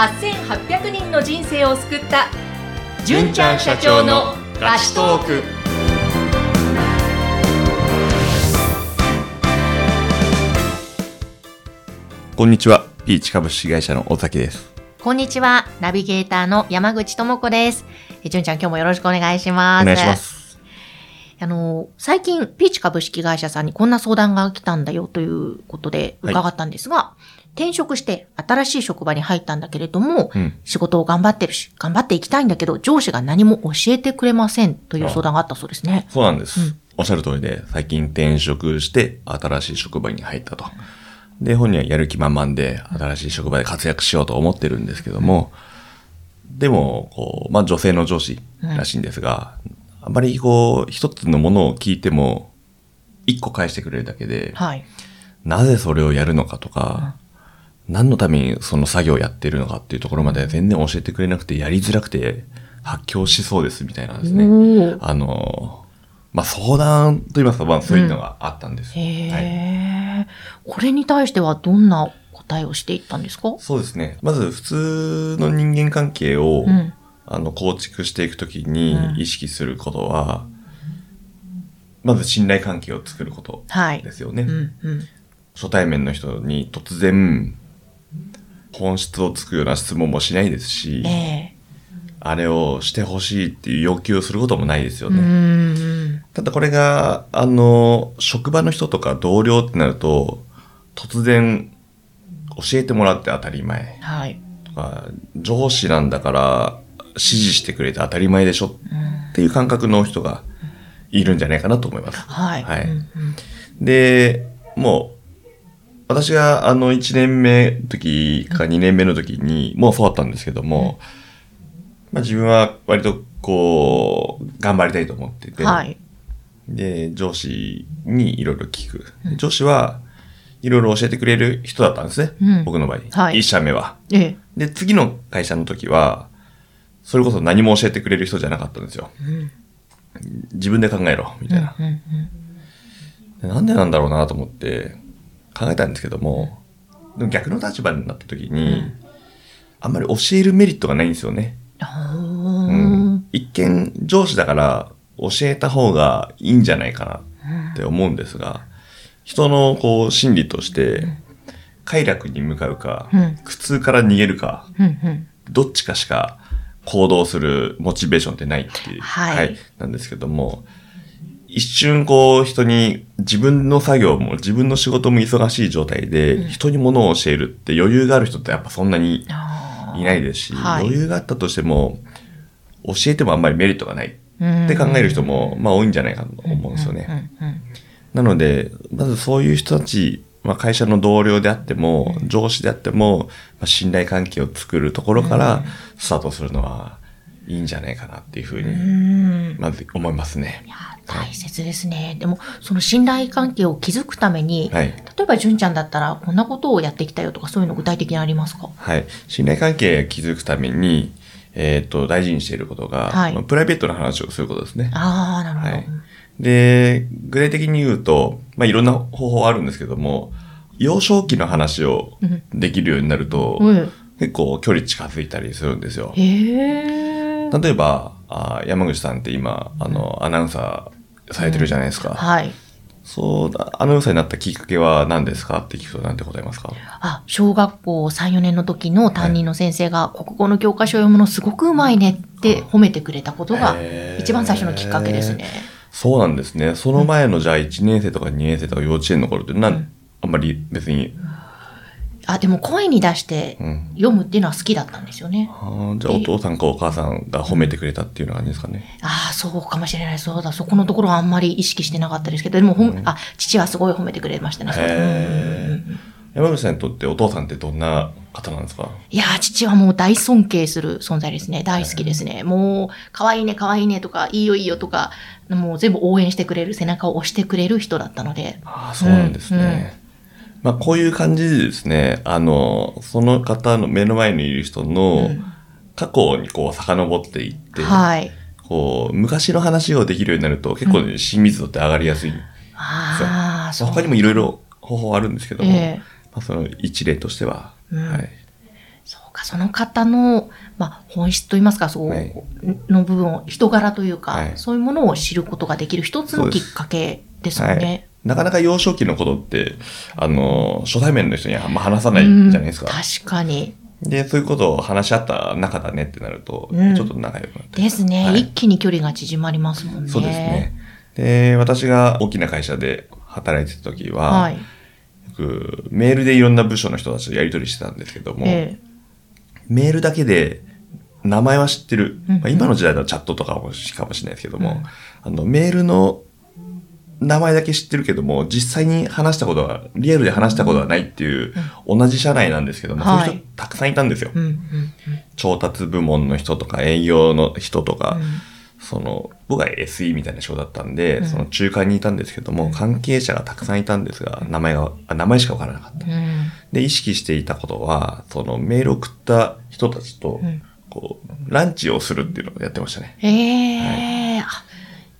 8800人の人生を救った純ちゃん社長のラストークこんにちは。ピーチ株式会社の大崎です。こんにちはナビゲーターの山口智子ですえ純ちゃん今日もよろしくお願いしますお願いします。あの最近ピーチ株式会社さんにこんな相談が来たんだよということで伺ったんですが、転職して新しい職場に入ったんだけれども、うん。仕事を頑張ってるし、頑張っていきたいんだけど、上司が何も教えてくれませんという相談があったそうですね。そうなんです。うんおっしゃる通りで、最近転職して新しい職場に入ったと。で、本人はやる気満々で新しい職場で活躍しようと思ってるんですけども、でも、こう、まあ女性の上司らしいんですが、あまりこう、一つのものを聞いても、一個返してくれるだけで、はい。なぜそれをやるのかとか、何のためにその作業をやってるのかっていうところまで全然教えてくれなくて、やりづらくて、発狂しそうですみたいなですね。あの、まあ、相談と言いますか、まあ、そういうのがあったんです。へはいえ、これに対してはどんな答えをしていったんですか？そうですね。まず、普通の人間関係を、うんあの、構築していくときにうん意識することは、まず信頼関係を作ることはいで。すよね。うんうん。初対面の人に突然、本質をつくような質問もしないですし、ええあれをしてほしいっていう要求をすることもないですようね。ん。ただこれが、あの、職場の人とか同僚ってなると、突然教えてもらって当たり前はい。とか、上司なんだから指示してくれて当たり前でしょっていう感覚の人がいるんじゃないかなと思います。はい。はいで、もう、私があの1年目の時か2年目の時に、もうそうだったんですけども、まあ自分は割とこう、頑張りたいと思ってて、はい。で、上司にいろいろ聞く。で上司はいろいろ教えてくれる人だったんですね。うん僕の場合。はい一社目は。ええ。で、次の会社の時は、それこそ何も教えてくれる人じゃなかったんですよ。自分で考えろ、みたいな。うんうんでなんでなんだろうなと思って考えたんですけども、でも逆の立場になった時に、あんまり教えるメリットがないんですよね。あうん。一見上司だから教えた方がいいんじゃないかなって思うんですが、人のこう心理として、快楽に向かうか、うん。苦痛から逃げるか、ーうんうん。どっちかしか行動するモチベーションってないっていう、はいなんですけども、一瞬こう人に自分の作業も自分の仕事も忙しい状態で人に物を教えるって余裕がある人ってやっぱそんなにいないですし、はい。余裕があったとしても教えてもあんまりメリットがないうんって考える人もまあ多いんじゃないかと思うんですよね。なので、まずそういう人たち、まあ、会社の同僚であっても、上司であっても、まあ、信頼関係を作るところからスタートするのはいいんじゃないかなっていうふううに、んまず思いますね。大切ですね。でも、その信頼関係を築くために、はい。例えば純ちゃんだったら、こんなことをやってきたよとか、そういうの具体的にありますか？はい。信頼関係を築くために、えっ、と、大事にしていることが、はいまあプライベートな話をすることですね。ああ、なるほど。はい。で、具体的に言うと、まあ、いろんな方法あるんですけども、幼少期の話をできるようになると、うん結構距離近づいたりするんですよ。へえ。例えば、あ山口さんって今、あの、アナウンサーされてるじゃないですか。はい。そうだ、アナウンサーになったきっかけは何ですかって聞くと何て答えますか？あ、小学校3、4年の時の担任の先生が、国語の教科書を読むのすごくうまいねって褒めてくれたことが一番最初のきっかけですね。そうなんですね。その前のじゃあ1年生とか2年生とか幼稚園の頃ってなん、あんまり別に、あ、でも声に出してうん。読むっていうのは好きだったんですよね。あーじゃあお父さんかお母さんが褒めてくれたっていうような感じですかね。ああ、そうかもしれない。そうだ。そこのところはあんまり意識してなかったですけど、でもほん、あ、父はすごい褒めてくれましたね。山口さんにとってお父さんってどんな方なんですか？いやー、父はもう大尊敬する存在ですね。大好きですね。もう、可愛いね、可愛いねとか、いいよいいよとか、もう全部応援してくれる、背中を押してくれる人だったので。ああ、そうなんですね。まあ、こういう感じでですね、あの、その方の目の前にいる人の過去にこう遡っていって、はい。こう、昔の話をできるようになると結構ね親密度って上がりやすい。ああ、そう。他にもいろいろ方法あるんですけども、ええまあ、その一例としては、うんはい。そうか、その方の、まあ、本質といいますか、そう、はいの部分を、人柄というか、はいそういうものを知ることができる一つのきっかけですよね。なかなか幼少期のことって、あの、初対面の人にはあんま話さないじゃないですか。うん確かに。で、そういうことを話し合った仲だねってなると、うんちょっと仲良くなって。ですね、はい一気に距離が縮まりますもんね。そうですね。で、私が大きな会社で働いてた時は、はい。よくメールでいろんな部署の人たちとやり取りしてたんですけども、えメールだけで名前は知ってる。うんまあ、今の時代だとチャットとかもしかもしれないですけども、うんあの、メールの名前だけ知ってるけども、実際に話したことは、リアルで話したことはないっていう、同じ社内なんですけども、はい。そういう人たくさんいたんですよ。え。うんうん。調達部門の人とか営業の人とか、うん。その、僕は SE みたいな仕事だったんで、うん。その中間にいたんですけども、関係者がたくさんいたんですが、名前が、あ名前しかわからなかった。うん。うんで、意識していたことは、そのメールを送った人たちとうん、こう、ランチをするっていうのをやってましたね。ええあ、い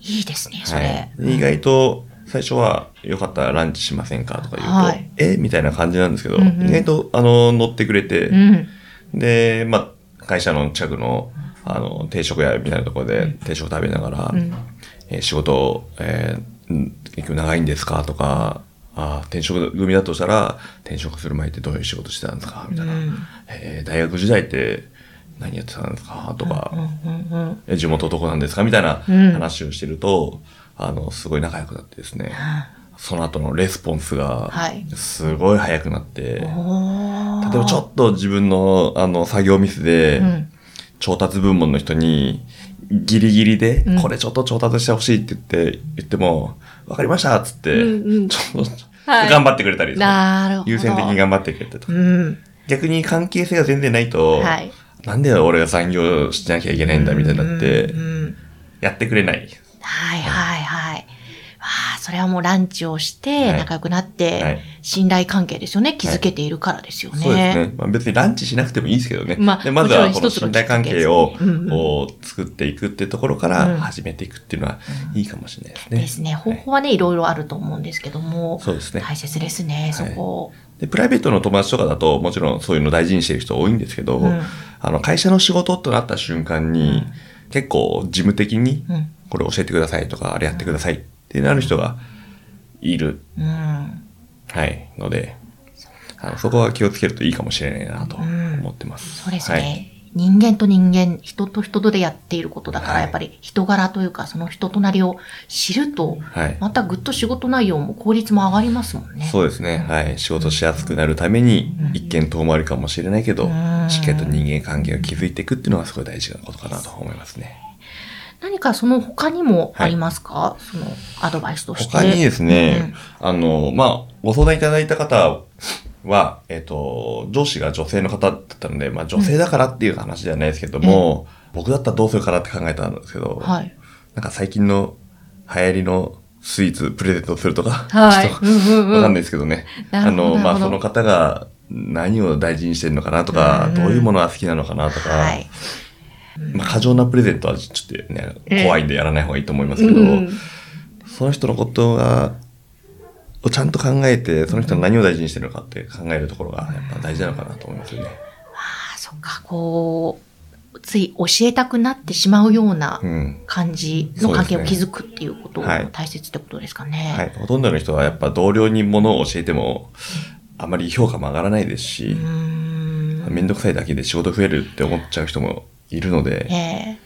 いですね、それ。はい。で意外と、最初は、よかったらランチしませんか？とか言うと、はいえ？みたいな感じなんですけど、うんうん。意外と、あの、乗ってくれて、うん。で、まあ、会社の近くの、あの、定食屋みたいなところで定食食べながら、うんえー仕事、えーん結構長いんですか？とか、あー転職組だとしたら、転職する前ってどういう仕事してたんですか？みたいな、うんえー大学時代って何やってたんですか？とか、地元どこなんですか？みたいなうん。話をしてると、あの、すごい仲良くなってですね、その後のレスポンスがはい、すごい早くなって、おー。例えばちょっと自分の、あの、作業ミスで、うん。調達部門の人に、ギリギリで、うん。これちょっと調達してほしいって言って、言っても、わかりましたっつって、うんうん。ちょっと、はい。頑張ってくれたり。優先的に頑張ってくれたりとか。うん。逆に関係性が全然ないと、はい。なんで俺が残業しなきゃいけないんだみたいになってやってくれない。はいはいはい。ああ、それはもうランチをして、はい仲良くなって、はい信頼関係ですよね。築けているからですよね。そうですね。まあ、別にランチしなくてもいいですけどね。まあでまずはこの信頼関係を、を作っていくっていうところかうんら始めていくっていうのはいいかもしれないですね。ですね。方法はね、いろいろあると思うんですけども、そうですね。大切ですね、そこ。で、プライベートの友達とかだと、もちろんそういうの大事にしてる人多いんですけど、うんあの、会社の仕事となった瞬間に、結構事務的に、うん。これ教えてくださいとか、あれやってくださいってなる人がいる、うん。はい、ので、あのそこは気をつけるといいかもしれないなと思ってます。そうですね。はい人間と人間、人と人とでやっていることだから、はいやっぱり人柄というか、その人となりを知ると、はい。またぐっと仕事内容も効率も上がりますもんね。そうですね。はい。仕事しやすくなるために、一見遠回りかもしれないけど、うんしっかりと人間関係を築いていくっていうのがすごい大事なことかなと思いますね。何かその他にもありますか、そのアドバイスとして。他にですね、あの、まあ、ご相談いただいた方は、えっ、と、上司が女性の方だったので、まあ女性だからっていう話ではないですけども、僕だったらどうするかなって考えたんですけど、うんはい。なんか最近の流行りのスイーツプレゼントするとか、はい。ちょっとうんうんうん。わかんないですけどね。あの、まあその方が何を大事にしてるのかなとか、うんどういうものが好きなのかなとか、はい。まあ過剰なプレゼントはちょっとね、ええ。怖いんでやらない方がいいと思いますけど、うん。その人のことが、をちゃんと考えて、その人の何を大事にしてるのかって考えるところがやっぱ大事なのかなと思いますよね。ああ、そっか、こう、つい教えたくなってしまうようなうん。感じの関係を築くっていうことがはい大切ってことですかね。はい。ほとんどの人はやっぱ同僚に物を教えても、あまり評価も上がらないですしうー、ん。めんどくさいだけで仕事増えるって思っちゃう人もいるので、え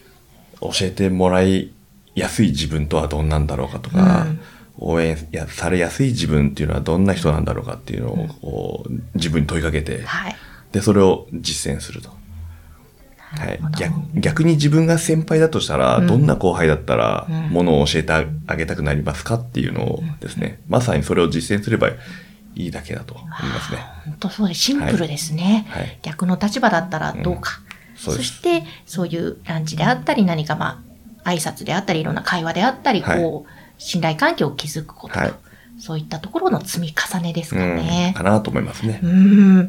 教えてもらいやすい自分とはどんなんだろうかとか、うん応援やされやすい自分っていうのはどんな人なんだろうかっていうのをこう自分に問いかけてえ、はい。で、それを実践すると。はい逆逆に自分が先輩だとしたら、うんどんな後輩だったら、うんものを教えてあげたくなりますかっていうのをですね、まさにそれを実践すればいいだけだと思いますね。本当そうです。シンプルですね。はい逆の立場だったらどうか。そうですして、そういうランチであったり、何かまあ、挨拶であったり、いろんな会話であったり、はいこう、信頼関係を築くことと、はいそういったところの積み重ねですかうん、ね。かなと思いますねう。ん。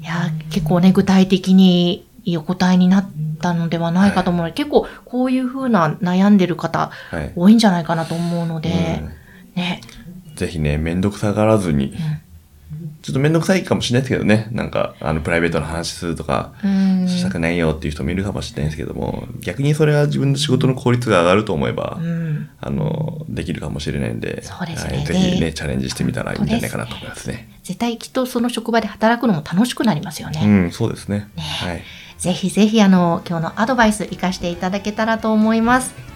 いや、結構ね、具体的にいいお答えになったのではないかと思うので、結構こういうふうな悩んでる方、はい。多いんじゃないかなと思うので、うんね。ぜひね、めんどくさがらずに、ちょっとめんどくさいかもしれないですけどね。なんか、あの、プライベートの話するとか、うん。したくないよっていう人もいるかもしれないですけども、逆にそれは自分の仕事の効率が上がると思えば、うん。あの、できるかもしれないんで、そうですねはい、ぜひね、チャレンジしてみたらいいんじゃないかなと思いますね。絶対きっとその職場で働くのも楽しくなりますよね。うん、そうですね。はい。ぜひぜひあの今日のアドバイス活かしていただけたらと思います。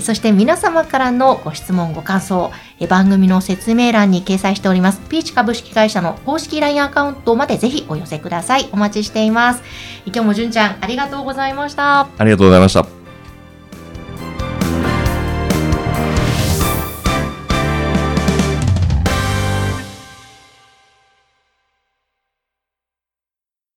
そして皆様からのご質問、ご感想、番組の説明欄に掲載しております、ピーチ株式会社の公式 LINE アカウントまでぜひお寄せください。お待ちしています。今日も純ちゃん、ありがとうございました。ありがとうございました。